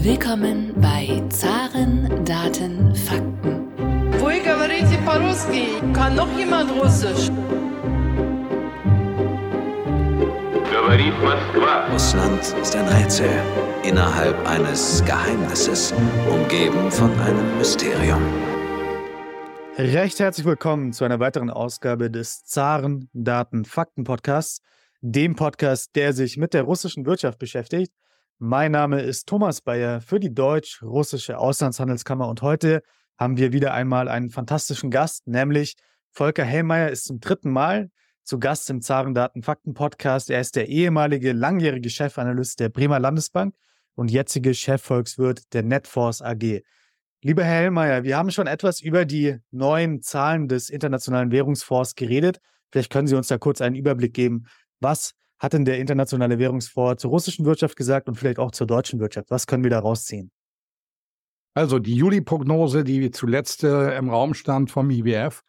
Willkommen bei Zaren, Daten, Fakten. Вы говорите по-русски? Kann noch jemand Russisch? Говорит Москва. Russland ist ein Rätsel innerhalb eines Geheimnisses, umgeben von einem Mysterium. Recht herzlich willkommen zu einer weiteren Ausgabe des Zaren Daten Fakten Podcasts, dem Podcast, der sich mit der russischen Wirtschaft beschäftigt. mein Name ist Thomas Bayer für die Deutsch-Russische Auslandshandelskammer und heute haben wir wieder einmal einen fantastischen Gast, nämlich Volker Hellmeier ist zum dritten Mal zu Gast im Zarendaten Fakten Podcast. Er ist der ehemalige langjährige Chefanalyst der Bremer Landesbank und jetzige Chefvolkswirt der Netforce AG. Lieber Herr Hellmeier, wir haben schon etwas über die neuen Zahlen des Internationalen Währungsfonds geredet. Vielleicht können Sie uns da kurz einen Überblick geben. Was hat denn der Internationale Währungsfonds zur russischen Wirtschaft gesagt und vielleicht auch zur deutschen Wirtschaft? Was können wir da rausziehen? Also die Juli-Prognose, die zuletzt äh, im Raum stand vom IWF,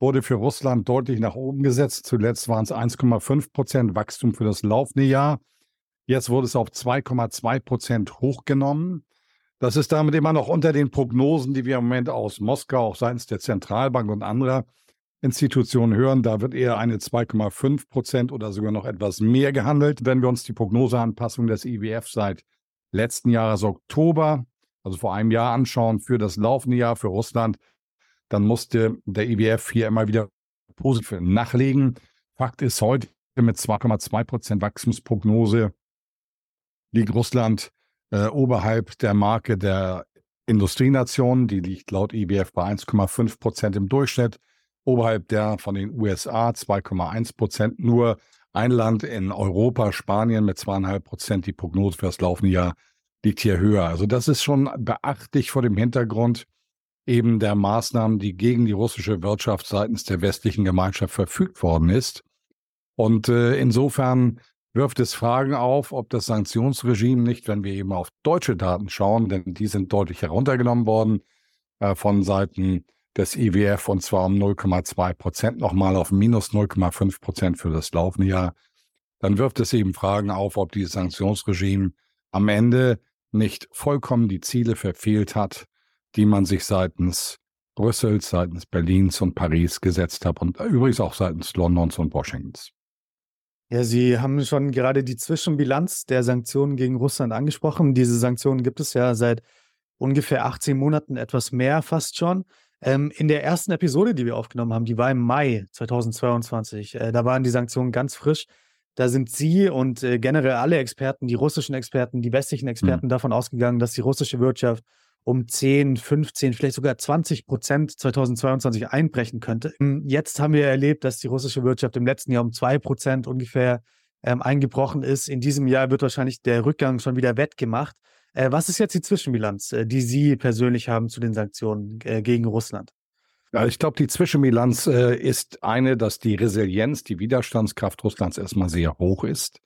wurde für Russland deutlich nach oben gesetzt. Zuletzt waren es 1,5 Prozent Wachstum für das laufende Jahr. Jetzt wurde es auf 2,2 Prozent hochgenommen. Das ist damit immer noch unter den Prognosen, die wir im Moment aus Moskau, auch seitens der Zentralbank und anderer Institutionen hören. Da wird eher eine 2,5 Prozent oder sogar noch etwas mehr gehandelt. Wenn wir uns die Prognoseanpassung des IWF seit letzten Jahres Oktober, also vor einem Jahr anschauen, für das laufende Jahr für Russland, dann musste der IWF hier immer wieder positiv nachlegen. Fakt ist heute mit 2,2 Prozent Wachstumsprognose liegt Russland äh, oberhalb der Marke der Industrienationen. Die liegt laut IWF bei 1,5 Prozent im Durchschnitt oberhalb der von den USA 2,1 Prozent. Nur ein Land in Europa, Spanien mit zweieinhalb Prozent. Die Prognose für das laufende Jahr liegt hier höher. Also das ist schon beachtlich vor dem Hintergrund eben der Maßnahmen, die gegen die russische Wirtschaft seitens der westlichen Gemeinschaft verfügt worden ist. Und äh, insofern wirft es Fragen auf, ob das Sanktionsregime nicht, wenn wir eben auf deutsche Daten schauen, denn die sind deutlich heruntergenommen worden äh, von Seiten des IWF und zwar um 0,2 Prozent nochmal auf minus 0,5 Prozent für das laufende Jahr, dann wirft es eben Fragen auf, ob dieses Sanktionsregime am Ende nicht vollkommen die Ziele verfehlt hat, die man sich seitens Brüssels, seitens Berlins und Paris gesetzt hat und übrigens auch seitens Londons und Washingtons. Ja, Sie haben schon gerade die Zwischenbilanz der Sanktionen gegen Russland angesprochen. Diese Sanktionen gibt es ja seit ungefähr 18 Monaten, etwas mehr fast schon. Ähm, in der ersten Episode, die wir aufgenommen haben, die war im Mai 2022, äh, da waren die Sanktionen ganz frisch. Da sind Sie und äh, generell alle Experten, die russischen Experten, die westlichen Experten mhm. davon ausgegangen, dass die russische Wirtschaft um 10, 15, vielleicht sogar 20 Prozent 2022 einbrechen könnte. Hm, jetzt haben wir erlebt, dass die russische Wirtschaft im letzten Jahr um 2 Prozent ungefähr ähm, eingebrochen ist. In diesem Jahr wird wahrscheinlich der Rückgang schon wieder wettgemacht. Äh, was ist jetzt die Zwischenbilanz, äh, die Sie persönlich haben zu den Sanktionen äh, gegen Russland? Ja, ich glaube, die Zwischenbilanz ist eine, dass die Resilienz, die Widerstandskraft Russlands erstmal sehr hoch ist.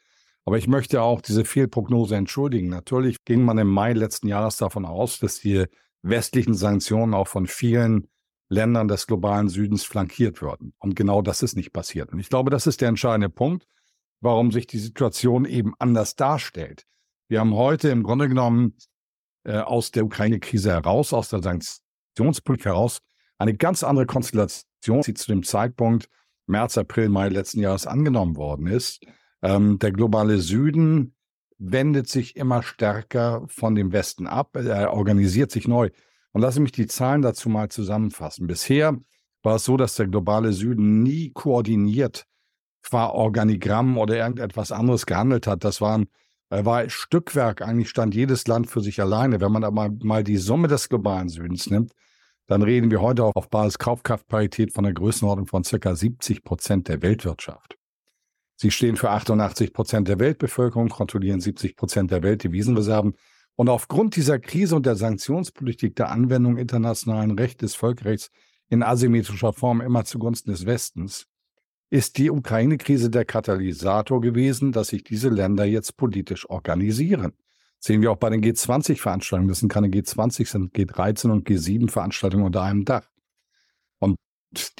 Aber ich möchte auch diese Fehlprognose entschuldigen. Natürlich ging man im Mai letzten Jahres davon aus, dass die westlichen Sanktionen auch von vielen Ländern des globalen Südens flankiert würden. Und genau das ist nicht passiert. Und ich glaube, das ist der entscheidende Punkt, warum sich die Situation eben anders darstellt. Wir haben heute im Grunde genommen äh, aus der Ukraine-Krise heraus, aus der Sanktionspolitik heraus, eine ganz andere Konstellation, die zu dem Zeitpunkt März, April, Mai letzten Jahres angenommen worden ist. Ähm, der globale Süden wendet sich immer stärker von dem Westen ab, er organisiert sich neu. Und lasse mich die Zahlen dazu mal zusammenfassen. Bisher war es so, dass der globale Süden nie koordiniert qua Organigramm oder irgendetwas anderes gehandelt hat. Das waren war Stückwerk, eigentlich stand jedes Land für sich alleine. Wenn man aber mal die Summe des globalen Südens nimmt, dann reden wir heute auch auf Basis Kaufkraftparität von einer Größenordnung von ca. 70 Prozent der Weltwirtschaft. Sie stehen für 88 Prozent der Weltbevölkerung, kontrollieren 70 Prozent der Weltdevisenreserven. Und aufgrund dieser Krise und der Sanktionspolitik der Anwendung internationalen Rechts des Völkerrechts in asymmetrischer Form immer zugunsten des Westens ist die Ukraine-Krise der Katalysator gewesen, dass sich diese Länder jetzt politisch organisieren. sehen wir auch bei den G20-Veranstaltungen. Das sind keine G20, sind G13 und G7-Veranstaltungen unter einem Dach. Und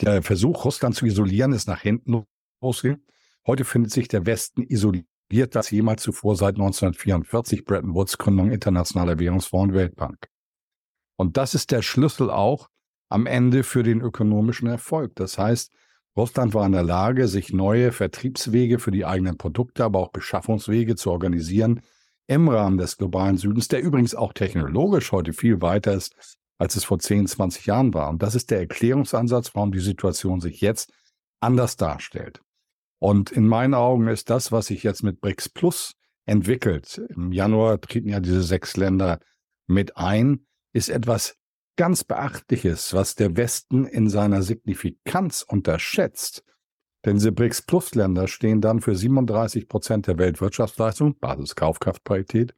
der Versuch, Russland zu isolieren, ist nach hinten losgegangen. Heute findet sich der Westen isoliert das jemals zuvor seit 1944 Bretton Woods Gründung Internationaler Währungsfonds und Weltbank. Und das ist der Schlüssel auch am Ende für den ökonomischen Erfolg. Das heißt, Russland war in der Lage, sich neue Vertriebswege für die eigenen Produkte, aber auch Beschaffungswege zu organisieren im Rahmen des globalen Südens, der übrigens auch technologisch heute viel weiter ist, als es vor 10, 20 Jahren war. Und das ist der Erklärungsansatz, warum die Situation sich jetzt anders darstellt. Und in meinen Augen ist das, was sich jetzt mit BRICS Plus entwickelt, im Januar treten ja diese sechs Länder mit ein, ist etwas ganz Beachtliches, was der Westen in seiner Signifikanz unterschätzt. Denn diese BRICS Plus Länder stehen dann für 37 Prozent der Weltwirtschaftsleistung, Basiskaufkraftparität,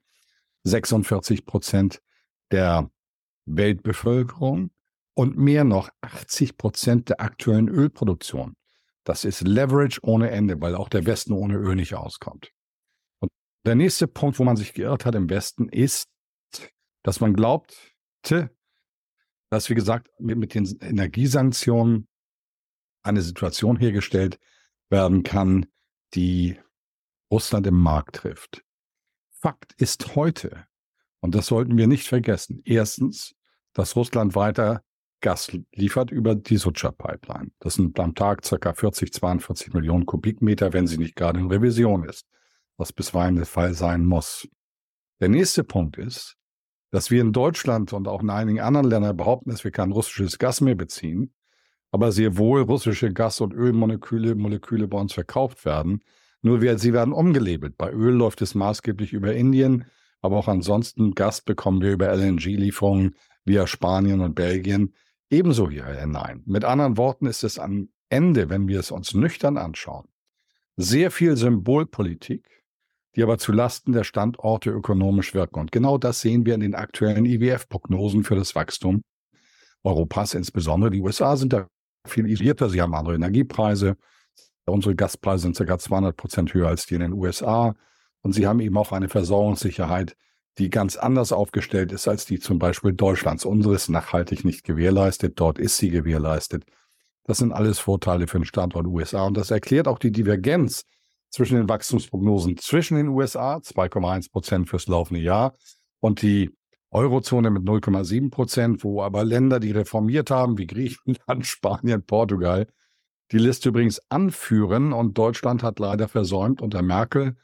46 Prozent der Weltbevölkerung und mehr noch 80 Prozent der aktuellen Ölproduktion. Das ist Leverage ohne Ende, weil auch der Westen ohne Öl nicht auskommt. Und der nächste Punkt, wo man sich geirrt hat im Westen, ist, dass man glaubte, dass, wie gesagt, mit, mit den Energiesanktionen eine Situation hergestellt werden kann, die Russland im Markt trifft. Fakt ist heute, und das sollten wir nicht vergessen, erstens, dass Russland weiter Gas liefert über die Sucha-Pipeline. Das sind am Tag ca. 40, 42 Millionen Kubikmeter, wenn sie nicht gerade in Revision ist, was bisweilen der Fall sein muss. Der nächste Punkt ist, dass wir in Deutschland und auch in einigen anderen Ländern behaupten, dass wir kein russisches Gas mehr beziehen, aber sehr wohl russische Gas- und Ölmoleküle Moleküle bei uns verkauft werden. Nur wir, sie werden umgelabelt. Bei Öl läuft es maßgeblich über Indien, aber auch ansonsten Gas bekommen wir über LNG-Lieferungen via Spanien und Belgien ebenso hier hinein. Mit anderen Worten ist es am Ende, wenn wir es uns nüchtern anschauen, sehr viel Symbolpolitik, die aber zu Lasten der Standorte ökonomisch wirken. Und genau das sehen wir in den aktuellen IWF-Prognosen für das Wachstum Europas, insbesondere die USA sind da viel isolierter, sie haben andere Energiepreise. Unsere Gaspreise sind ca. 200 Prozent höher als die in den USA. Und sie haben eben auch eine Versorgungssicherheit, die ganz anders aufgestellt ist als die zum Beispiel Deutschlands. Unsere ist nachhaltig nicht gewährleistet, dort ist sie gewährleistet. Das sind alles Vorteile für den Standort USA und das erklärt auch die Divergenz zwischen den Wachstumsprognosen zwischen den USA, 2,1 Prozent fürs laufende Jahr, und die Eurozone mit 0,7 Prozent, wo aber Länder, die reformiert haben, wie Griechenland, Spanien, Portugal, die Liste übrigens anführen und Deutschland hat leider versäumt unter Merkel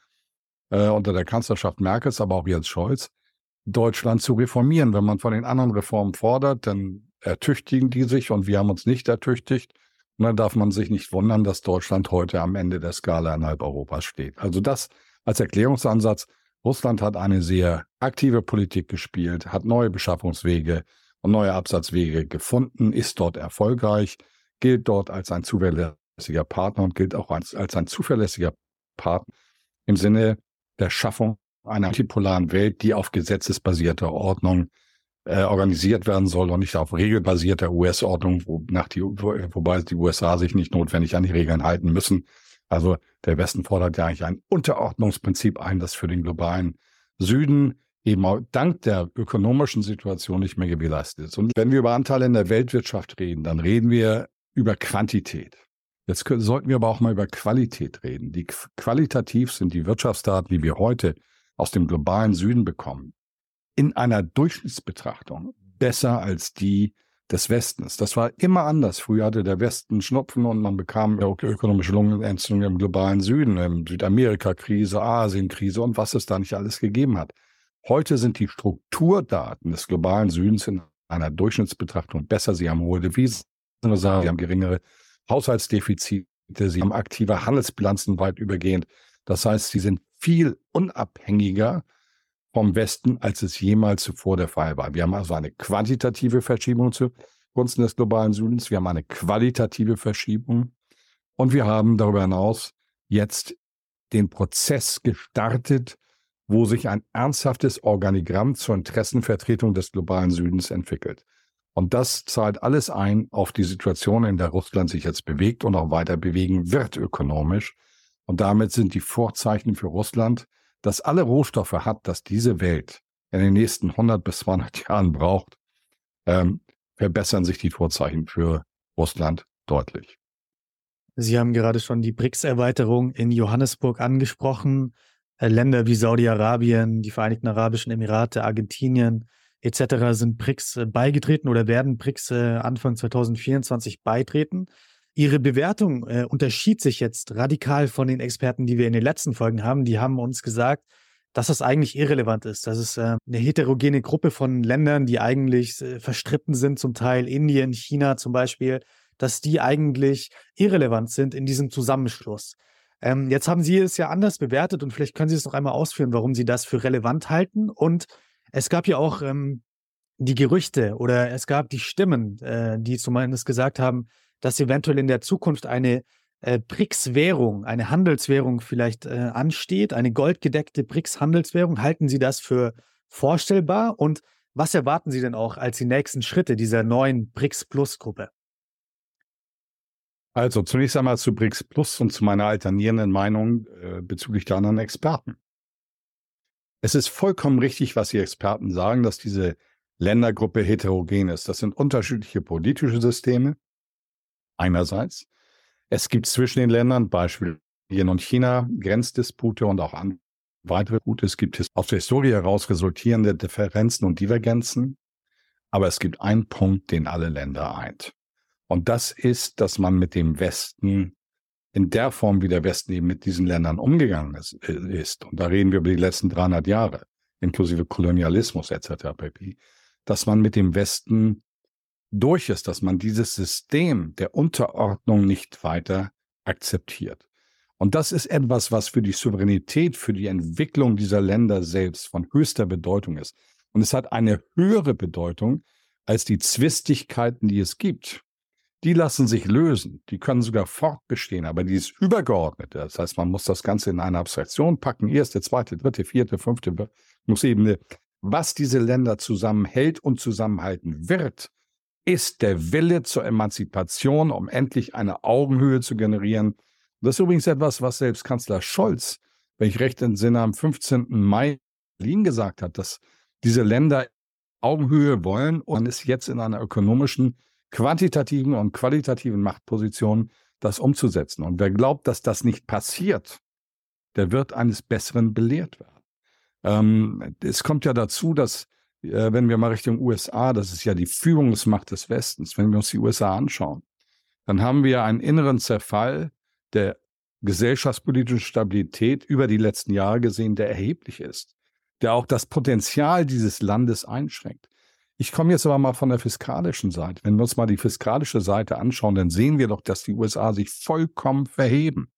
äh, unter der Kanzlerschaft Merkels, aber auch jetzt Scholz, Deutschland zu reformieren. Wenn man von den anderen Reformen fordert, dann ertüchtigen die sich und wir haben uns nicht ertüchtigt. Und dann darf man sich nicht wundern, dass Deutschland heute am Ende der Skala innerhalb Europas steht. Also das als Erklärungsansatz. Russland hat eine sehr aktive Politik gespielt, hat neue Beschaffungswege und neue Absatzwege gefunden, ist dort erfolgreich, gilt dort als ein zuverlässiger Partner und gilt auch als, als ein zuverlässiger Partner im Sinne der Schaffung einer multipolaren Welt, die auf gesetzesbasierter Ordnung äh, organisiert werden soll und nicht auf regelbasierter US-Ordnung, wo nach die, wo, wobei die USA sich nicht notwendig an die Regeln halten müssen. Also der Westen fordert ja eigentlich ein Unterordnungsprinzip ein, das für den globalen Süden eben auch dank der ökonomischen Situation nicht mehr gewährleistet ist. Und wenn wir über Anteile in der Weltwirtschaft reden, dann reden wir über Quantität. Jetzt können, sollten wir aber auch mal über Qualität reden. Die qualitativ sind die Wirtschaftsdaten, die wir heute aus dem globalen Süden bekommen, in einer Durchschnittsbetrachtung besser als die des Westens. Das war immer anders. Früher hatte der Westen Schnupfen und man bekam ökonomische Lungenentzündung im globalen Süden, im Südamerika-Krise, Asien-Krise und was es da nicht alles gegeben hat. Heute sind die Strukturdaten des globalen Südens in einer Durchschnittsbetrachtung besser. Sie haben hohe Devisen, sie haben geringere Haushaltsdefizite, sie haben aktive Handelsbilanzen weit übergehend. Das heißt, sie sind viel unabhängiger vom Westen, als es jemals zuvor der Fall war. Wir haben also eine quantitative Verschiebung zugunsten des globalen Südens, wir haben eine qualitative Verschiebung und wir haben darüber hinaus jetzt den Prozess gestartet, wo sich ein ernsthaftes Organigramm zur Interessenvertretung des globalen Südens entwickelt. Und das zahlt alles ein auf die Situation, in der Russland sich jetzt bewegt und auch weiter bewegen wird ökonomisch. Und damit sind die Vorzeichen für Russland, dass alle Rohstoffe hat, dass diese Welt in den nächsten 100 bis 200 Jahren braucht, ähm, verbessern sich die Vorzeichen für Russland deutlich. Sie haben gerade schon die BRICS-Erweiterung in Johannesburg angesprochen. Äh, Länder wie Saudi-Arabien, die Vereinigten Arabischen Emirate, Argentinien etc. sind BRICS äh, beigetreten oder werden BRICS äh, Anfang 2024 beitreten. Ihre Bewertung äh, unterschied sich jetzt radikal von den Experten, die wir in den letzten Folgen haben. Die haben uns gesagt, dass das eigentlich irrelevant ist. Das ist äh, eine heterogene Gruppe von Ländern, die eigentlich äh, verstritten sind, zum Teil Indien, China zum Beispiel, dass die eigentlich irrelevant sind in diesem Zusammenschluss. Ähm, jetzt haben Sie es ja anders bewertet und vielleicht können Sie es noch einmal ausführen, warum Sie das für relevant halten. Und es gab ja auch ähm, die Gerüchte oder es gab die Stimmen, äh, die zumindest gesagt haben, dass eventuell in der Zukunft eine äh, BRICS-Währung, eine Handelswährung vielleicht äh, ansteht, eine goldgedeckte BRICS-Handelswährung. Halten Sie das für vorstellbar? Und was erwarten Sie denn auch als die nächsten Schritte dieser neuen BRICS-Plus-Gruppe? Also zunächst einmal zu BRICS Plus und zu meiner alternierenden Meinung äh, bezüglich der anderen Experten. Es ist vollkommen richtig, was die Experten sagen, dass diese Ländergruppe heterogen ist. Das sind unterschiedliche politische Systeme, einerseits. Es gibt zwischen den Ländern, Beispiel Indien und China, Grenzdispute und auch andere weitere Gute. Es gibt aus der Historie heraus resultierende Differenzen und Divergenzen. Aber es gibt einen Punkt, den alle Länder eint. Und das ist, dass man mit dem Westen in der Form, wie der Westen eben mit diesen Ländern umgegangen ist, ist und da reden wir über die letzten 300 Jahre, inklusive Kolonialismus etc., dass man mit dem Westen durch ist, dass man dieses System der Unterordnung nicht weiter akzeptiert. Und das ist etwas, was für die Souveränität, für die Entwicklung dieser Länder selbst von höchster Bedeutung ist. Und es hat eine höhere Bedeutung als die Zwistigkeiten, die es gibt. Die lassen sich lösen, die können sogar fortbestehen, aber dieses Übergeordnete, das heißt, man muss das Ganze in eine Abstraktion packen, erste, zweite, dritte, vierte, fünfte Ebene, was diese Länder zusammenhält und zusammenhalten wird, ist der Wille zur Emanzipation, um endlich eine Augenhöhe zu generieren. Das ist übrigens etwas, was selbst Kanzler Scholz, wenn ich recht entsinne, am 15. Mai Berlin gesagt hat, dass diese Länder Augenhöhe wollen und man ist jetzt in einer ökonomischen, quantitativen und qualitativen Machtposition, das umzusetzen. Und wer glaubt, dass das nicht passiert, der wird eines Besseren belehrt werden. Ähm, es kommt ja dazu, dass äh, wenn wir mal Richtung USA, das ist ja die Führungsmacht des Westens, wenn wir uns die USA anschauen, dann haben wir einen inneren Zerfall der gesellschaftspolitischen Stabilität über die letzten Jahre gesehen, der erheblich ist, der auch das Potenzial dieses Landes einschränkt. Ich komme jetzt aber mal von der fiskalischen Seite. Wenn wir uns mal die fiskalische Seite anschauen, dann sehen wir doch, dass die USA sich vollkommen verheben.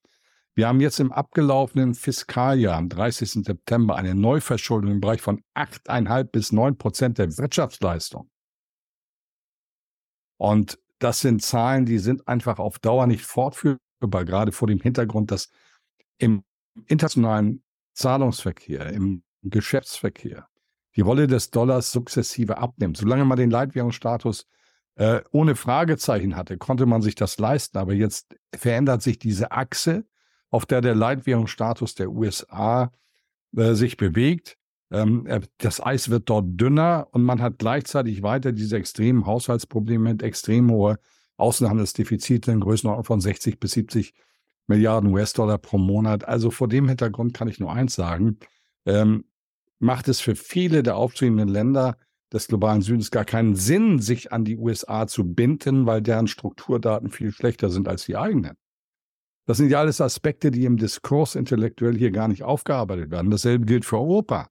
Wir haben jetzt im abgelaufenen Fiskaljahr am 30. September eine Neuverschuldung im Bereich von 8,5 bis 9 Prozent der Wirtschaftsleistung. Und das sind Zahlen, die sind einfach auf Dauer nicht fortführbar, gerade vor dem Hintergrund, dass im internationalen Zahlungsverkehr, im Geschäftsverkehr die Rolle des Dollars sukzessive abnimmt. Solange man den Leitwährungsstatus äh, ohne Fragezeichen hatte, konnte man sich das leisten. Aber jetzt verändert sich diese Achse auf der der Leitwährungsstatus der USA äh, sich bewegt. Ähm, das Eis wird dort dünner und man hat gleichzeitig weiter diese extremen Haushaltsprobleme mit extrem hohe Außenhandelsdefizite in Größenordnung von 60 bis 70 Milliarden US-Dollar pro Monat. Also vor dem Hintergrund kann ich nur eins sagen, ähm, macht es für viele der aufstrebenden Länder des globalen Südens gar keinen Sinn, sich an die USA zu binden, weil deren Strukturdaten viel schlechter sind als die eigenen. Das sind ja alles Aspekte, die im Diskurs intellektuell hier gar nicht aufgearbeitet werden. Dasselbe gilt für Europa.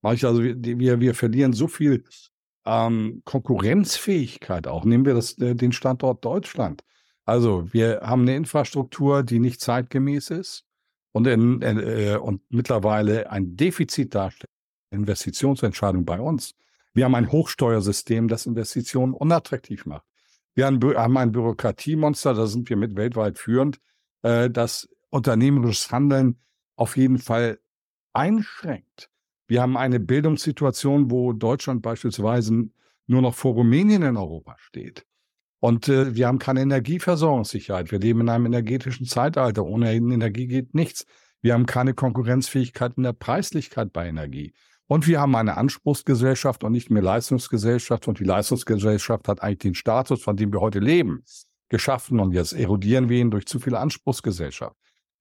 Also wir, wir verlieren so viel ähm, Konkurrenzfähigkeit auch. Nehmen wir das, äh, den Standort Deutschland. Also wir haben eine Infrastruktur, die nicht zeitgemäß ist und, in, äh, und mittlerweile ein Defizit darstellt. Investitionsentscheidung bei uns. Wir haben ein Hochsteuersystem, das Investitionen unattraktiv macht. Wir haben ein Bürokratiemonster, da sind wir mit weltweit führend äh, das unternehmerisches Handeln auf jeden Fall einschränkt. Wir haben eine Bildungssituation, wo Deutschland beispielsweise nur noch vor Rumänien in Europa steht. Und äh, wir haben keine Energieversorgungssicherheit. Wir leben in einem energetischen Zeitalter. Ohne Energie geht nichts. Wir haben keine Konkurrenzfähigkeit in der Preislichkeit bei Energie. Und wir haben eine Anspruchsgesellschaft und nicht mehr Leistungsgesellschaft. Und die Leistungsgesellschaft hat eigentlich den Status, von dem wir heute leben geschaffen und jetzt erodieren wir ihn durch zu viel Anspruchsgesellschaft.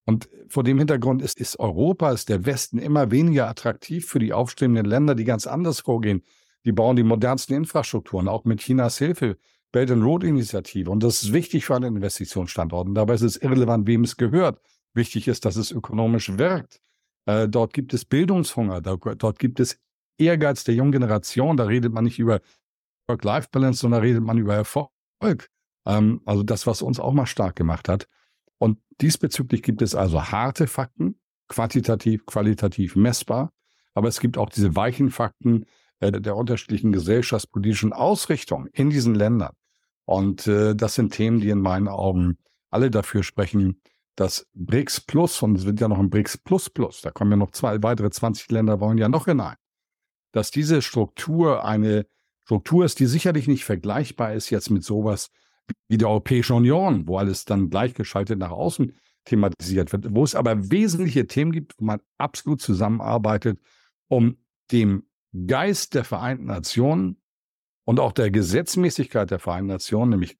Und vor dem Hintergrund ist, ist Europa, ist der Westen immer weniger attraktiv für die aufstrebenden Länder, die ganz anders vorgehen. Die bauen die modernsten Infrastrukturen, auch mit Chinas Hilfe, Belt and Road Initiative. Und das ist wichtig für einen Investitionsstandort. Und dabei ist es irrelevant, wem es gehört. Wichtig ist, dass es ökonomisch wirkt. Äh, dort gibt es Bildungshunger, da, dort gibt es Ehrgeiz der jungen Generation. Da redet man nicht über Work-Life-Balance, sondern da redet man über Erfolg. Ähm, also das, was uns auch mal stark gemacht hat. Und diesbezüglich gibt es also harte Fakten, quantitativ, qualitativ messbar. Aber es gibt auch diese weichen Fakten äh, der unterschiedlichen gesellschaftspolitischen Ausrichtungen in diesen Ländern. Und äh, das sind Themen, die in meinen Augen alle dafür sprechen, dass BRICS Plus, und es wird ja noch ein BRICS Plus Plus, da kommen ja noch zwei weitere 20 Länder wollen ja noch hinein, dass diese Struktur eine Struktur ist, die sicherlich nicht vergleichbar ist jetzt mit sowas wie der Europäischen Union, wo alles dann gleichgeschaltet nach außen thematisiert wird, wo es aber wesentliche Themen gibt, wo man absolut zusammenarbeitet, um dem Geist der Vereinten Nationen und auch der Gesetzmäßigkeit der Vereinten Nationen, nämlich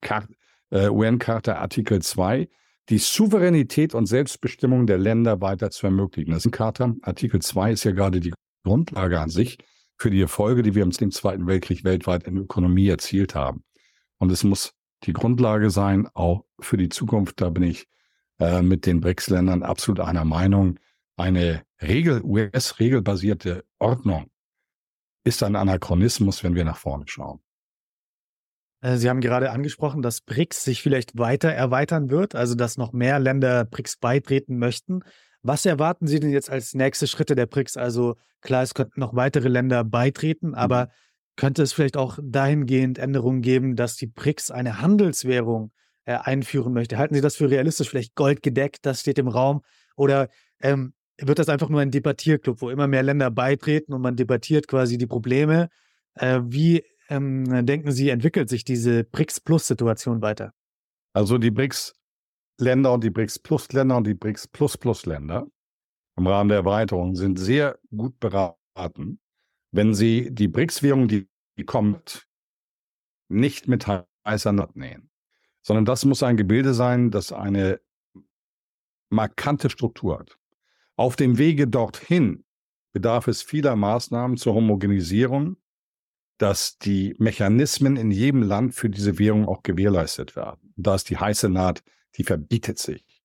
äh, UN-Charta Artikel 2, die Souveränität und Selbstbestimmung der Länder weiter zu ermöglichen. Das ist Charta. Artikel 2 ist ja gerade die Grundlage an sich für die Erfolge, die wir im Zweiten Weltkrieg weltweit in der Ökonomie erzielt haben. Und es muss die Grundlage sein, auch für die Zukunft. Da bin ich äh, mit den BRICS-Ländern absolut einer Meinung. Eine Regel, US-regelbasierte Ordnung ist ein Anachronismus, wenn wir nach vorne schauen. Äh, Sie haben gerade angesprochen, dass BRICS sich vielleicht weiter erweitern wird, also dass noch mehr Länder BRICS beitreten möchten. Was erwarten Sie denn jetzt als nächste Schritte der BRICS? Also klar, es könnten noch weitere Länder beitreten, aber mhm. Könnte es vielleicht auch dahingehend Änderungen geben, dass die BRICS eine Handelswährung äh, einführen möchte? Halten Sie das für realistisch? Vielleicht goldgedeckt, das steht im Raum? Oder ähm, wird das einfach nur ein Debattierclub, wo immer mehr Länder beitreten und man debattiert quasi die Probleme? Äh, wie ähm, denken Sie, entwickelt sich diese BRICS-Plus-Situation weiter? Also die BRICS-Länder und die BRICS-Plus-Länder und die BRICS-Plus-Plus-Länder im Rahmen der Erweiterung sind sehr gut beraten, wenn sie die BRICS-Währung, die, die kommt, nicht mit heißer Naht nähen, sondern das muss ein Gebilde sein, das eine markante Struktur hat. Auf dem Wege dorthin bedarf es vieler Maßnahmen zur Homogenisierung dass die Mechanismen in jedem Land für diese Währung auch gewährleistet werden. Da ist die heiße Naht, die verbietet sich.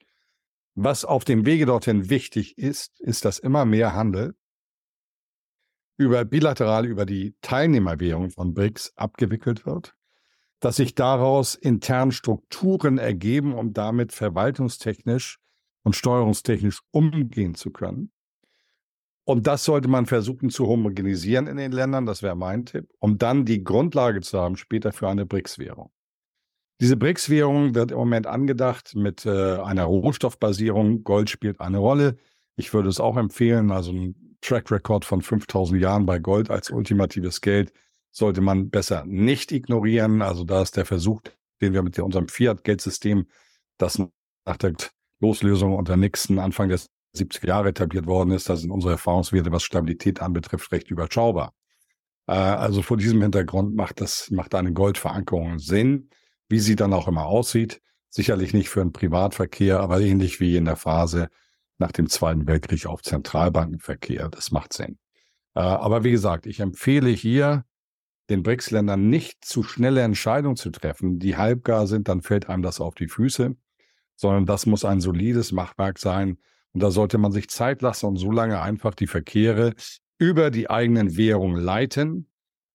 Was auf dem Wege dorthin wichtig ist, ist, dass immer mehr Handel über bilateral über die Teilnehmerwährung von BRICS abgewickelt wird, dass sich daraus intern Strukturen ergeben, um damit verwaltungstechnisch und steuerungstechnisch umgehen zu können. Und das sollte man versuchen zu homogenisieren in den Ländern, das wäre mein Tipp, um dann die Grundlage zu haben später für eine BRICS-Währung. Diese BRICS-Währung wird im Moment angedacht mit äh, einer Rohstoffbasierung. Gold spielt eine Rolle. Ich würde es auch empfehlen, also ein Track Record von 5000 Jahren bei Gold als ultimatives Geld sollte man besser nicht ignorieren. Also da ist der Versuch, den wir mit unserem Fiat-Geldsystem, das nach der Loslösung unter Nixon Anfang des 70er Jahre etabliert worden ist, da sind unsere Erfahrungswerte, was Stabilität anbetrifft, recht überschaubar. Äh, also vor diesem Hintergrund macht das, macht eine Goldverankerung Sinn, wie sie dann auch immer aussieht. Sicherlich nicht für den Privatverkehr, aber ähnlich wie in der Phase nach dem Zweiten Weltkrieg auf Zentralbankenverkehr. Das macht Sinn. Äh, aber wie gesagt, ich empfehle hier, den BRICS-Ländern nicht zu schnelle Entscheidungen zu treffen, die halbgar sind, dann fällt einem das auf die Füße, sondern das muss ein solides Machwerk sein, und da sollte man sich Zeit lassen und so lange einfach die Verkehre über die eigenen Währungen leiten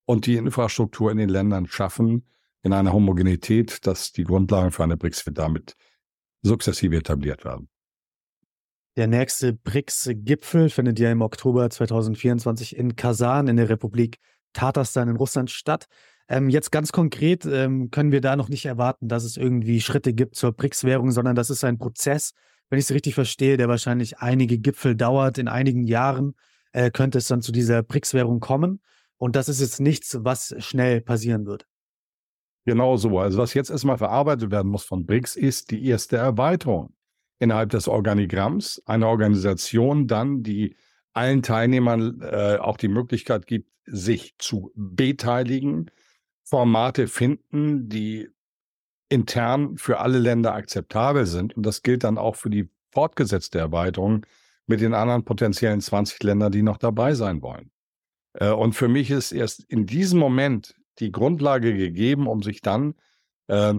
und die Infrastruktur in den Ländern schaffen, in einer Homogenität, dass die Grundlagen für eine BRICS damit sukzessive etabliert werden. Der nächste BRICS-Gipfel findet ja im Oktober 2024 in Kasan in der Republik Tatarstan in Russland statt. Ähm, jetzt ganz konkret ähm, können wir da noch nicht erwarten, dass es irgendwie Schritte gibt zur BRICS-Währung, sondern das ist ein Prozess, wenn ich es richtig verstehe, der wahrscheinlich einige Gipfel dauert. In einigen Jahren äh, könnte es dann zu dieser BRICS-Währung kommen. Und das ist jetzt nichts, was schnell passieren wird. Genau so. Also was jetzt erstmal verarbeitet werden muss von BRICS, ist die erste Erweiterung innerhalb des Organigramms. Eine Organisation dann, die allen Teilnehmern äh, auch die Möglichkeit gibt, sich zu beteiligen, Formate finden, die intern für alle Länder akzeptabel sind. Und das gilt dann auch für die fortgesetzte Erweiterung mit den anderen potenziellen 20 Ländern, die noch dabei sein wollen. Äh, und für mich ist erst in diesem Moment die Grundlage gegeben, um sich dann äh,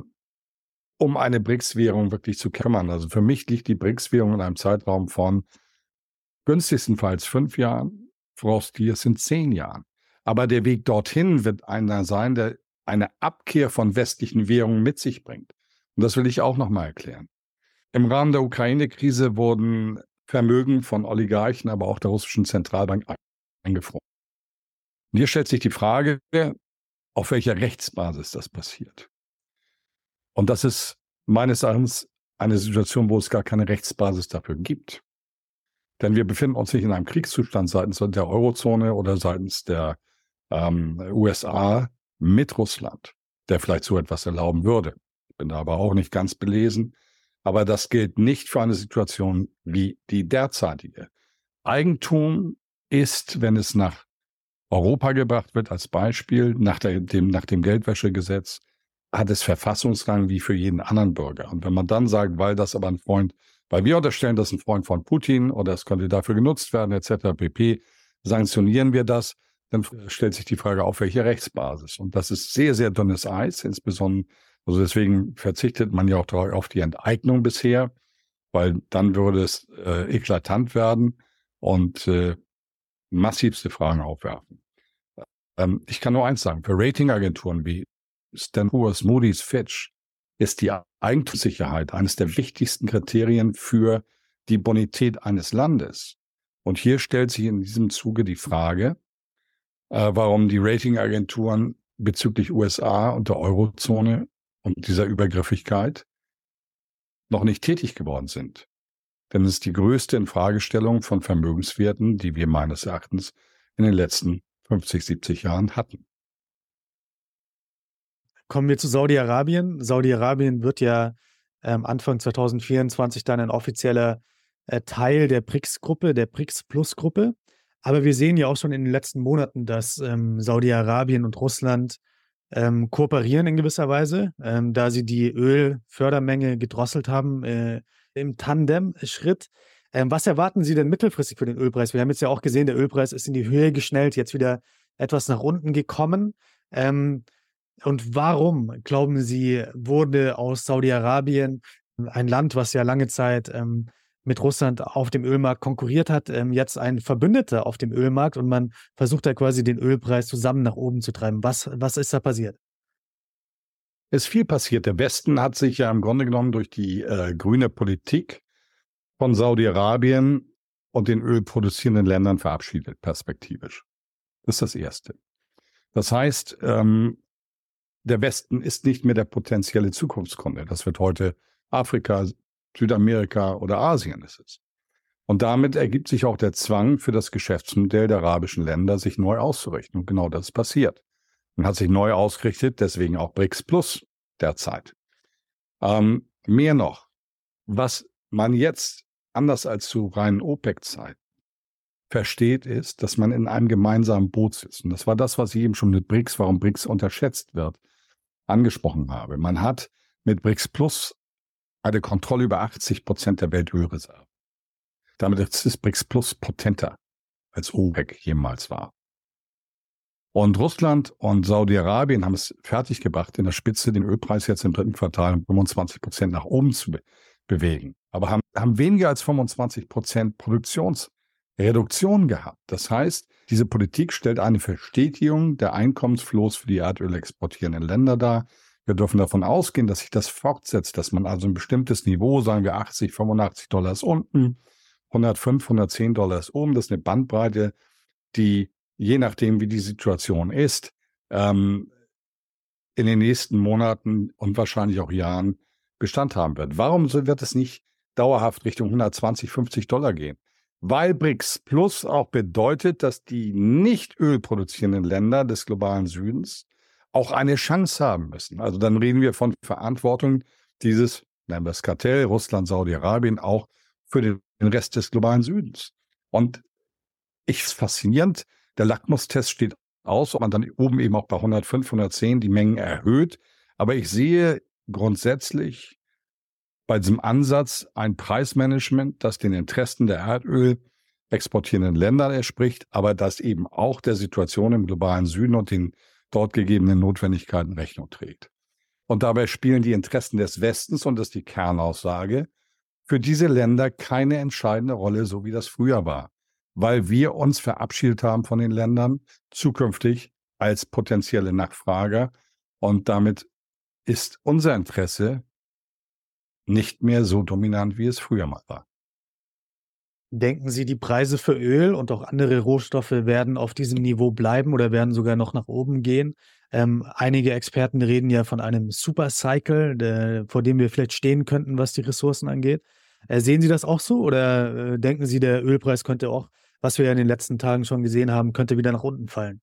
um eine BRICS-Währung wirklich zu kümmern. Also für mich liegt die BRICS-Währung in einem Zeitraum von günstigstenfalls fünf Jahren, frostigst sind zehn Jahren. Aber der Weg dorthin wird einer sein, der eine Abkehr von westlichen Währungen mit sich bringt. Und das will ich auch nochmal erklären. Im Rahmen der Ukraine-Krise wurden Vermögen von Oligarchen, aber auch der russischen Zentralbank eingefroren. Und hier stellt sich die Frage, auf welcher Rechtsbasis das passiert. Und das ist meines Erachtens eine Situation, wo es gar keine Rechtsbasis dafür gibt. Denn wir befinden uns nicht in einem Kriegszustand seitens der Eurozone oder seitens der ähm, USA mit Russland, der vielleicht so etwas erlauben würde. Ich bin da aber auch nicht ganz belesen. Aber das gilt nicht für eine Situation wie die derzeitige. Eigentum ist, wenn es nach Europa gebracht wird, als Beispiel, nach, der, dem, nach dem Geldwäschegesetz, hat es Verfassungsrang wie für jeden anderen Bürger. Und wenn man dann sagt, weil das aber ein Freund, weil wir unterstellen, das ist ein Freund von Putin oder es könnte dafür genutzt werden, etc., pp., sanktionieren wir das, dann stellt sich die Frage, auf welche Rechtsbasis. Und das ist sehr, sehr dünnes Eis, insbesondere, also deswegen verzichtet man ja auch auf die Enteignung bisher, weil dann würde es äh, eklatant werden und äh, massivste Fragen aufwerfen. Ähm, ich kann nur eins sagen, für Ratingagenturen wie Standard Moody's, Fitch ist die Eigentumssicherheit eines der wichtigsten Kriterien für die Bonität eines Landes. Und hier stellt sich in diesem Zuge die Frage, äh, warum die Ratingagenturen bezüglich USA und der Eurozone und dieser Übergriffigkeit noch nicht tätig geworden sind. Denn es ist die größte Infragestellung von Vermögenswerten, die wir meines Erachtens in den letzten 50, 70 Jahren hatten. Kommen wir zu Saudi-Arabien. Saudi-Arabien wird ja ähm, Anfang 2024 dann ein offizieller äh, Teil der BRICS-Gruppe, der BRICS-Plus-Gruppe. Aber wir sehen ja auch schon in den letzten Monaten, dass ähm, Saudi-Arabien und Russland ähm, kooperieren in gewisser Weise, ähm, da sie die Ölfördermenge gedrosselt haben äh, im Tandem-Schritt. Ähm, was erwarten Sie denn mittelfristig für den Ölpreis? Wir haben jetzt ja auch gesehen, der Ölpreis ist in die Höhe geschnellt, jetzt wieder etwas nach unten gekommen. Und warum, glauben Sie, wurde aus Saudi-Arabien ein Land, was ja lange Zeit ähm, mit Russland auf dem Ölmarkt konkurriert hat, ähm, jetzt ein Verbündeter auf dem Ölmarkt und man versucht da quasi den Ölpreis zusammen nach oben zu treiben. Was, was ist da passiert? Es ist viel passiert. Der Westen hat sich ja im Grunde genommen durch die äh, grüne Politik von Saudi-Arabien und den ölproduzierenden Ländern verabschiedet, perspektivisch. Das ist das Erste. Das heißt, ähm, der Westen ist nicht mehr der potenzielle Zukunftskunde. Das wird heute Afrika, Südamerika oder Asien ist es. Und damit ergibt sich auch der Zwang für das Geschäftsmodell der arabischen Länder, sich neu auszurichten. Und genau das ist passiert. Man hat sich neu ausgerichtet, deswegen auch BRICS Plus derzeit. Ähm, mehr noch, was man jetzt anders als zu reinen OPEC-Zeiten versteht, ist, dass man in einem gemeinsamen Boot sitzt. Und das war das, was ich eben schon mit BRICS, warum BRICS unterschätzt wird, angesprochen habe. Man hat mit BRICS Plus eine Kontrolle über 80 Prozent der Weltölreserven. Damit ist BRICS Plus potenter als OPEC jemals war. Und Russland und Saudi-Arabien haben es fertiggebracht, in der Spitze den Ölpreis jetzt im dritten Quartal um 25 Prozent nach oben zu be bewegen. Aber haben, haben weniger als 25 Prozent Produktionsreduktion gehabt. Das heißt, diese Politik stellt eine Verstetigung der Einkommensflows für die Erdöl exportierenden Länder dar. Wir dürfen davon ausgehen, dass sich das fortsetzt, dass man also ein bestimmtes Niveau, sagen wir 80, 85 Dollar ist unten, 105, 110 Dollar ist oben. Das ist eine Bandbreite, die je nachdem, wie die Situation ist, ähm, in den nächsten Monaten und wahrscheinlich auch Jahren Bestand haben wird. Warum wird es nicht dauerhaft Richtung 120, 50 Dollar gehen? Weil BRICS Plus auch bedeutet, dass die nicht ölproduzierenden Länder des globalen Südens auch eine Chance haben müssen. Also dann reden wir von Verantwortung dieses, nennen wir es Kartell, Russland, Saudi-Arabien, auch für den Rest des globalen Südens. Und ich ist faszinierend, der Lackmustest steht aus, ob man dann oben eben auch bei 105, 110 die Mengen erhöht. Aber ich sehe grundsätzlich bei diesem Ansatz ein Preismanagement, das den Interessen der Erdöl exportierenden Länder entspricht, aber das eben auch der Situation im globalen Süden und den dort gegebenen Notwendigkeiten Rechnung trägt. Und dabei spielen die Interessen des Westens, und das ist die Kernaussage, für diese Länder keine entscheidende Rolle, so wie das früher war, weil wir uns verabschiedet haben von den Ländern zukünftig als potenzielle Nachfrager. Und damit ist unser Interesse nicht mehr so dominant, wie es früher mal war. Denken Sie, die Preise für Öl und auch andere Rohstoffe werden auf diesem Niveau bleiben oder werden sogar noch nach oben gehen? Ähm, einige Experten reden ja von einem Supercycle, der, vor dem wir vielleicht stehen könnten, was die Ressourcen angeht. Äh, sehen Sie das auch so oder äh, denken Sie, der Ölpreis könnte auch, was wir ja in den letzten Tagen schon gesehen haben, könnte wieder nach unten fallen?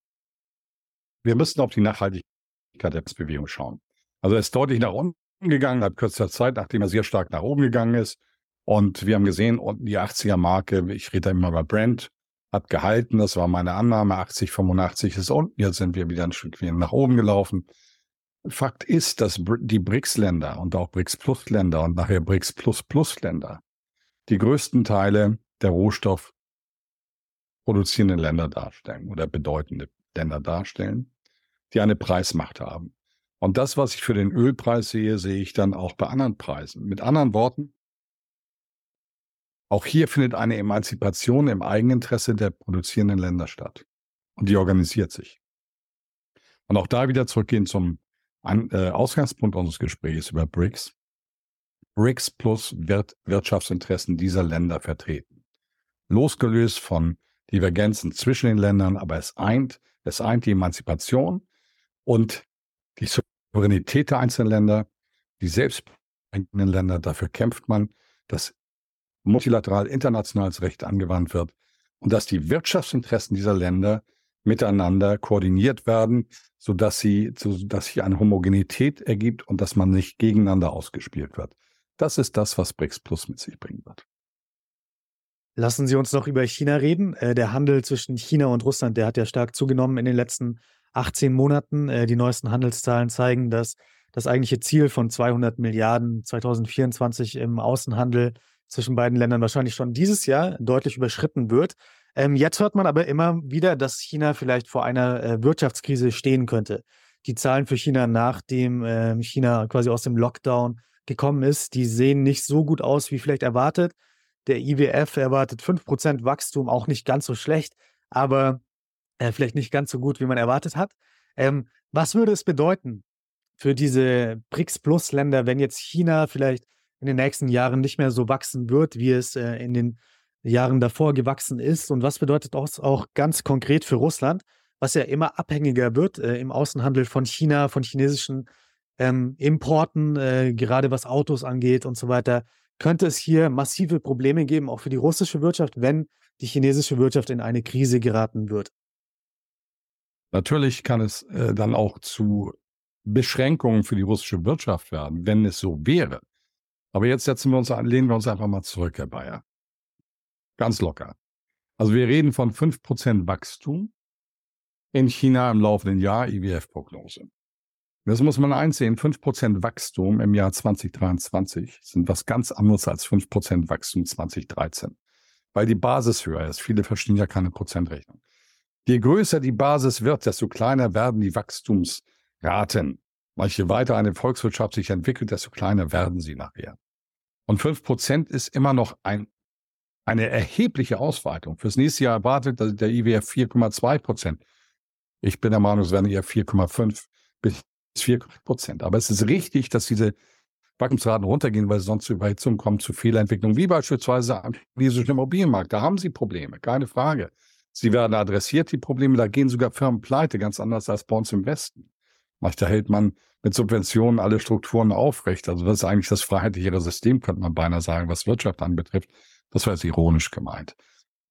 Wir müssen auf die Nachhaltigkeit der Bewegung schauen. Also er ist deutlich nach unten gegangen, ab kürzester Zeit, nachdem er sehr stark nach oben gegangen ist. Und wir haben gesehen, unten die 80er-Marke, ich rede immer über Brent, hat gehalten. Das war meine Annahme. 80, 85 ist unten. Jetzt sind wir wieder ein Stück nach oben gelaufen. Fakt ist, dass die BRICS-Länder und auch BRICS-Plus-Länder und nachher BRICS-Plus-Plus-Länder die größten Teile der Rohstoff produzierenden Länder darstellen oder bedeutende Länder darstellen, die eine Preismacht haben. Und das, was ich für den Ölpreis sehe, sehe ich dann auch bei anderen Preisen. Mit anderen Worten, auch hier findet eine Emanzipation im Eigeninteresse der produzierenden Länder statt. Und die organisiert sich. Und auch da wieder zurückgehen zum äh, Ausgangspunkt unseres Gesprächs über BRICS. BRICS plus wird Wirtschaftsinteressen dieser Länder vertreten. Losgelöst von Divergenzen zwischen den Ländern, aber es eint, es eint die Emanzipation und die Souveränität der einzelnen Länder, die selbstbestimmenden Länder. Dafür kämpft man, dass multilateral internationales Recht angewandt wird und dass die Wirtschaftsinteressen dieser Länder miteinander koordiniert werden, sodass sie, sodass sich eine Homogenität ergibt und dass man nicht gegeneinander ausgespielt wird. Das ist das, was BRICS Plus mit sich bringen wird. Lassen Sie uns noch über China reden. Äh, der Handel zwischen China und Russland, der hat ja stark zugenommen in den letzten 18 Monaten. Äh, die neuesten Handelszahlen zeigen, dass das eigentliche Ziel von 200 Milliarden 2024 im Außenhandel zwischen beiden Ländern wahrscheinlich schon dieses Jahr deutlich überschritten wird. Ähm, jetzt hört man aber immer wieder, dass China vielleicht vor einer äh, Wirtschaftskrise stehen könnte. Die Zahlen für China, nachdem äh, China quasi aus dem Lockdown gekommen ist, die sehen nicht so gut aus wie vielleicht erwartet. Der IWF erwartet 5% Wachstum, auch nicht ganz so schlecht, aber äh, vielleicht nicht ganz so gut, wie man erwartet hat. Ähm, was würde es bedeuten für diese BRICS-Plus-Länder, wenn jetzt China vielleicht in den nächsten Jahren nicht mehr so wachsen wird, wie es äh, in den Jahren davor gewachsen ist. Und was bedeutet das auch ganz konkret für Russland, was ja immer abhängiger wird äh, im Außenhandel von China, von chinesischen ähm, Importen, äh, gerade was Autos angeht und so weiter. Könnte es hier massive Probleme geben, auch für die russische Wirtschaft, wenn die chinesische Wirtschaft in eine Krise geraten wird? Natürlich kann es äh, dann auch zu Beschränkungen für die russische Wirtschaft werden, wenn es so wäre. Aber jetzt setzen wir uns, lehnen wir uns einfach mal zurück, Herr Bayer. Ganz locker. Also wir reden von 5% Wachstum in China im laufenden Jahr, IWF-Prognose. Das muss man einsehen, 5% Wachstum im Jahr 2023 sind was ganz anderes als 5% Wachstum 2013, weil die Basis höher ist. Viele verstehen ja keine Prozentrechnung. Je größer die Basis wird, desto kleiner werden die Wachstumsraten. Weil je weiter eine Volkswirtschaft sich entwickelt, desto kleiner werden sie nachher. Und 5% ist immer noch ein, eine erhebliche Ausweitung. Fürs nächste Jahr erwartet der IWF 4,2 Prozent. Ich bin der Meinung, es werden eher 4,5 bis 4 Prozent. Aber es ist richtig, dass diese Wachstumsraten runtergehen, weil es sonst zu Überhitzung kommt, zu Fehlentwicklung, wie beispielsweise am chinesischen Immobilienmarkt. Da haben sie Probleme, keine Frage. Sie werden adressiert, die Probleme, da gehen sogar Firmen pleite, ganz anders als bei uns im Westen. Da hält man mit Subventionen alle Strukturen aufrecht. Also das ist eigentlich das freiheitlichere System, könnte man beinahe sagen, was Wirtschaft anbetrifft. Das war jetzt ironisch gemeint.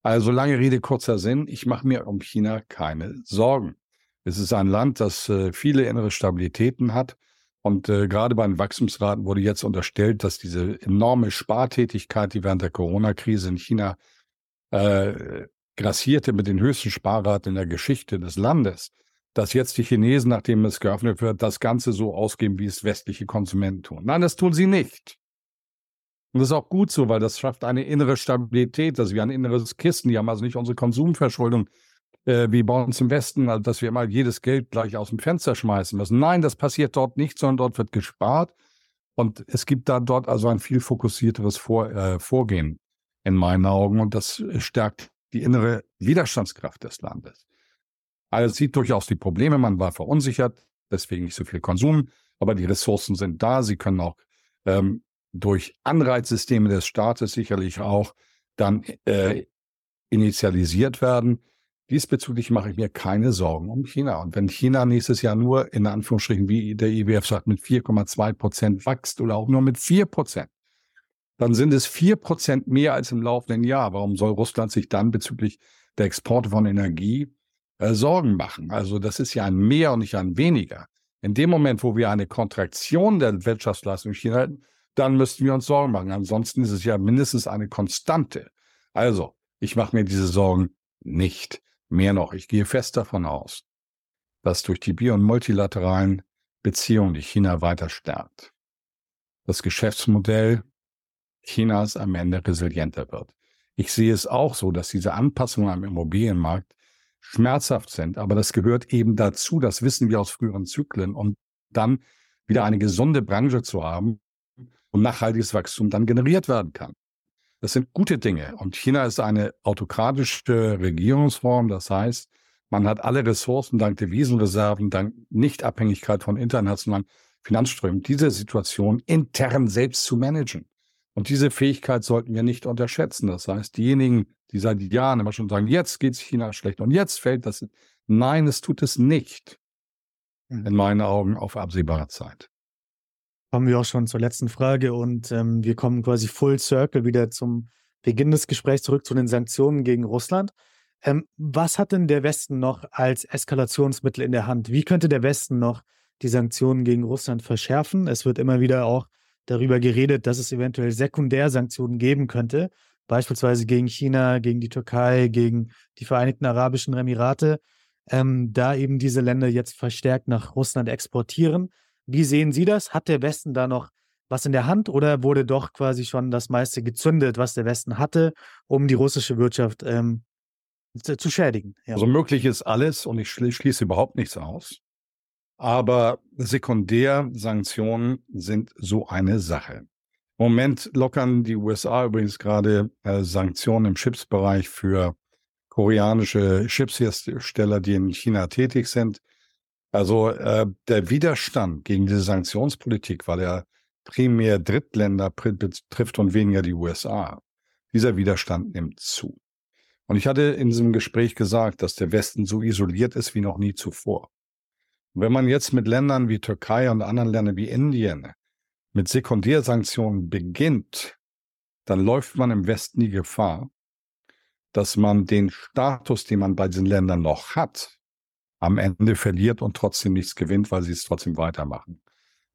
Also lange Rede, kurzer Sinn. Ich mache mir um China keine Sorgen. Es ist ein Land, das äh, viele innere Stabilitäten hat. Und äh, gerade bei den Wachstumsraten wurde jetzt unterstellt, dass diese enorme Spartätigkeit, die während der Corona-Krise in China äh, grassierte mit den höchsten Sparraten in der Geschichte des Landes, dass jetzt die Chinesen, nachdem es geöffnet wird, das Ganze so ausgeben, wie es westliche Konsumenten tun. Nein, das tun sie nicht. Und das ist auch gut so, weil das schafft eine innere Stabilität, dass wir ein inneres Kissen, die haben also nicht unsere Konsumverschuldung äh, wie bei uns im Westen, also dass wir immer jedes Geld gleich aus dem Fenster schmeißen müssen. Nein, das passiert dort nicht, sondern dort wird gespart. Und es gibt da dort also ein viel fokussierteres Vor, äh, Vorgehen in meinen Augen und das stärkt die innere Widerstandskraft des Landes. Also sieht durchaus die Probleme, man war verunsichert, deswegen nicht so viel Konsum, aber die Ressourcen sind da, sie können auch ähm, durch Anreizsysteme des Staates sicherlich auch dann äh, initialisiert werden. Diesbezüglich mache ich mir keine Sorgen um China. Und wenn China nächstes Jahr nur in Anführungsstrichen, wie der IWF sagt, mit 4,2 Prozent wächst oder auch nur mit 4 Prozent, dann sind es 4 Prozent mehr als im laufenden Jahr. Warum soll Russland sich dann bezüglich der Exporte von Energie äh, Sorgen machen? Also das ist ja ein Mehr und nicht ein Weniger. In dem Moment, wo wir eine Kontraktion der Wirtschaftsleistung China hätten, dann müssten wir uns Sorgen machen. Ansonsten ist es ja mindestens eine Konstante. Also, ich mache mir diese Sorgen nicht. Mehr noch, ich gehe fest davon aus, dass durch die bi- und multilateralen Beziehungen die China weiter stärkt, das Geschäftsmodell Chinas am Ende resilienter wird. Ich sehe es auch so, dass diese Anpassungen am Immobilienmarkt schmerzhaft sind, aber das gehört eben dazu, das wissen wir aus früheren Zyklen, um dann wieder eine gesunde Branche zu haben, und nachhaltiges Wachstum dann generiert werden kann. Das sind gute Dinge. Und China ist eine autokratische Regierungsform. Das heißt, man hat alle Ressourcen dank Devisenreserven, dank Nichtabhängigkeit von internationalen Finanzströmen, diese Situation intern selbst zu managen. Und diese Fähigkeit sollten wir nicht unterschätzen. Das heißt, diejenigen, die seit Jahren immer schon sagen, jetzt geht es China schlecht und jetzt fällt das. Nein, es tut es nicht. Hm. In meinen Augen auf absehbare Zeit kommen wir auch schon zur letzten Frage und ähm, wir kommen quasi full circle wieder zum Beginn des Gesprächs zurück zu den Sanktionen gegen Russland. Ähm, was hat denn der Westen noch als Eskalationsmittel in der Hand? Wie könnte der Westen noch die Sanktionen gegen Russland verschärfen? Es wird immer wieder auch darüber geredet, dass es eventuell Sekundärsanktionen geben könnte, beispielsweise gegen China, gegen die Türkei, gegen die Vereinigten Arabischen Emirate, ähm, da eben diese Länder jetzt verstärkt nach Russland exportieren. Wie sehen Sie das? Hat der Westen da noch was in der Hand oder wurde doch quasi schon das meiste gezündet, was der Westen hatte, um die russische Wirtschaft ähm, zu, zu, schädigen? Ja. Also möglich ist alles und ich schließe überhaupt nichts aus. Aber Sekundärsanktionen sind so eine Sache. Im Moment lockern die USA übrigens gerade äh, Sanktionen im Chipsbereich für koreanische Chipshersteller, die in China tätig sind. Also äh, der Widerstand gegen diese Sanktionspolitik, weil er primär Drittländer betrifft und weniger die USA, dieser Widerstand nimmt zu. Und ich hatte in diesem Gespräch gesagt, dass der Westen so isoliert ist wie noch nie zuvor. Und wenn man jetzt mit Ländern wie Türkei und anderen Ländern wie Indien mit Sekundärsanktionen beginnt, dann läuft man im Westen die Gefahr, dass man den Status, den man bei diesen Ländern noch hat, am Ende verliert und trotzdem nichts gewinnt, weil sie es trotzdem weitermachen.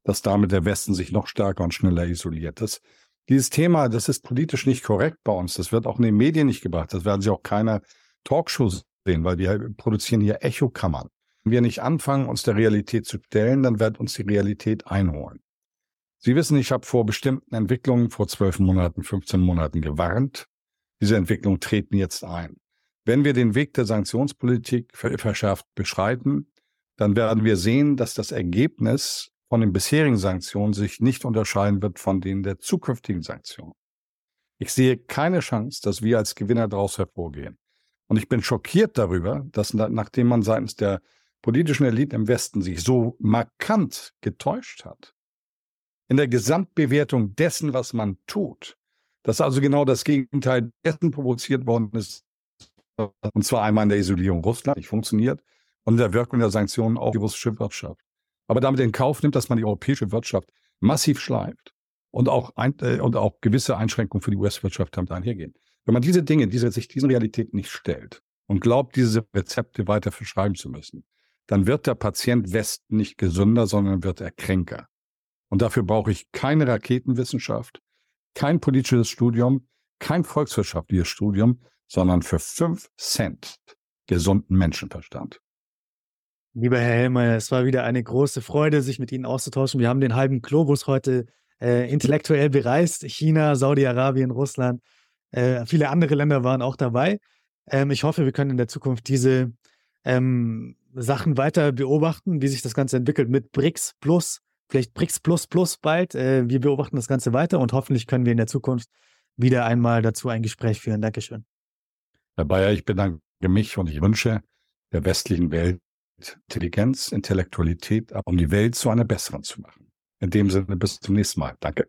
Dass damit der Westen sich noch stärker und schneller isoliert. Das, dieses Thema, das ist politisch nicht korrekt bei uns. Das wird auch in den Medien nicht gebracht. Das werden Sie auch keiner Talkshow sehen, weil wir produzieren hier Echokammern. Wir nicht anfangen, uns der Realität zu stellen, dann wird uns die Realität einholen. Sie wissen, ich habe vor bestimmten Entwicklungen vor zwölf Monaten, 15 Monaten gewarnt. Diese Entwicklungen treten jetzt ein. Wenn wir den Weg der Sanktionspolitik verschärft beschreiten, dann werden wir sehen, dass das Ergebnis von den bisherigen Sanktionen sich nicht unterscheiden wird von denen der zukünftigen Sanktionen. Ich sehe keine Chance, dass wir als Gewinner daraus hervorgehen. Und ich bin schockiert darüber, dass nachdem man seitens der politischen Elite im Westen sich so markant getäuscht hat, in der Gesamtbewertung dessen, was man tut, dass also genau das Gegenteil dessen provoziert worden ist, und zwar einmal in der Isolierung Russlands, nicht funktioniert, und in der Wirkung der Sanktionen auf die russische Wirtschaft. Aber damit in Kauf nimmt, dass man die europäische Wirtschaft massiv schleift und auch, ein, äh, und auch gewisse Einschränkungen für die US-Wirtschaft damit einhergehen. Wenn man diese Dinge, diese, sich diesen Realitäten nicht stellt und glaubt, diese Rezepte weiter verschreiben zu müssen, dann wird der Patient Westen nicht gesünder, sondern wird er kränker. Und dafür brauche ich keine Raketenwissenschaft, kein politisches Studium, kein volkswirtschaftliches Studium, sondern für fünf Cent gesunden Menschenverstand. Lieber Herr Helmer, es war wieder eine große Freude, sich mit Ihnen auszutauschen. Wir haben den halben Globus heute äh, intellektuell bereist. China, Saudi-Arabien, Russland, äh, viele andere Länder waren auch dabei. Ähm, ich hoffe, wir können in der Zukunft diese ähm, Sachen weiter beobachten, wie sich das Ganze entwickelt mit BRICS Plus, vielleicht BRICS Plus Plus bald. Äh, wir beobachten das Ganze weiter und hoffentlich können wir in der Zukunft wieder einmal dazu ein Gespräch führen. Dankeschön. Herr Bayer, ich bedanke mich und ich wünsche der westlichen Welt Intelligenz, Intellektualität, um die Welt zu einer besseren zu machen. In dem Sinne, bis zum nächsten Mal. Danke.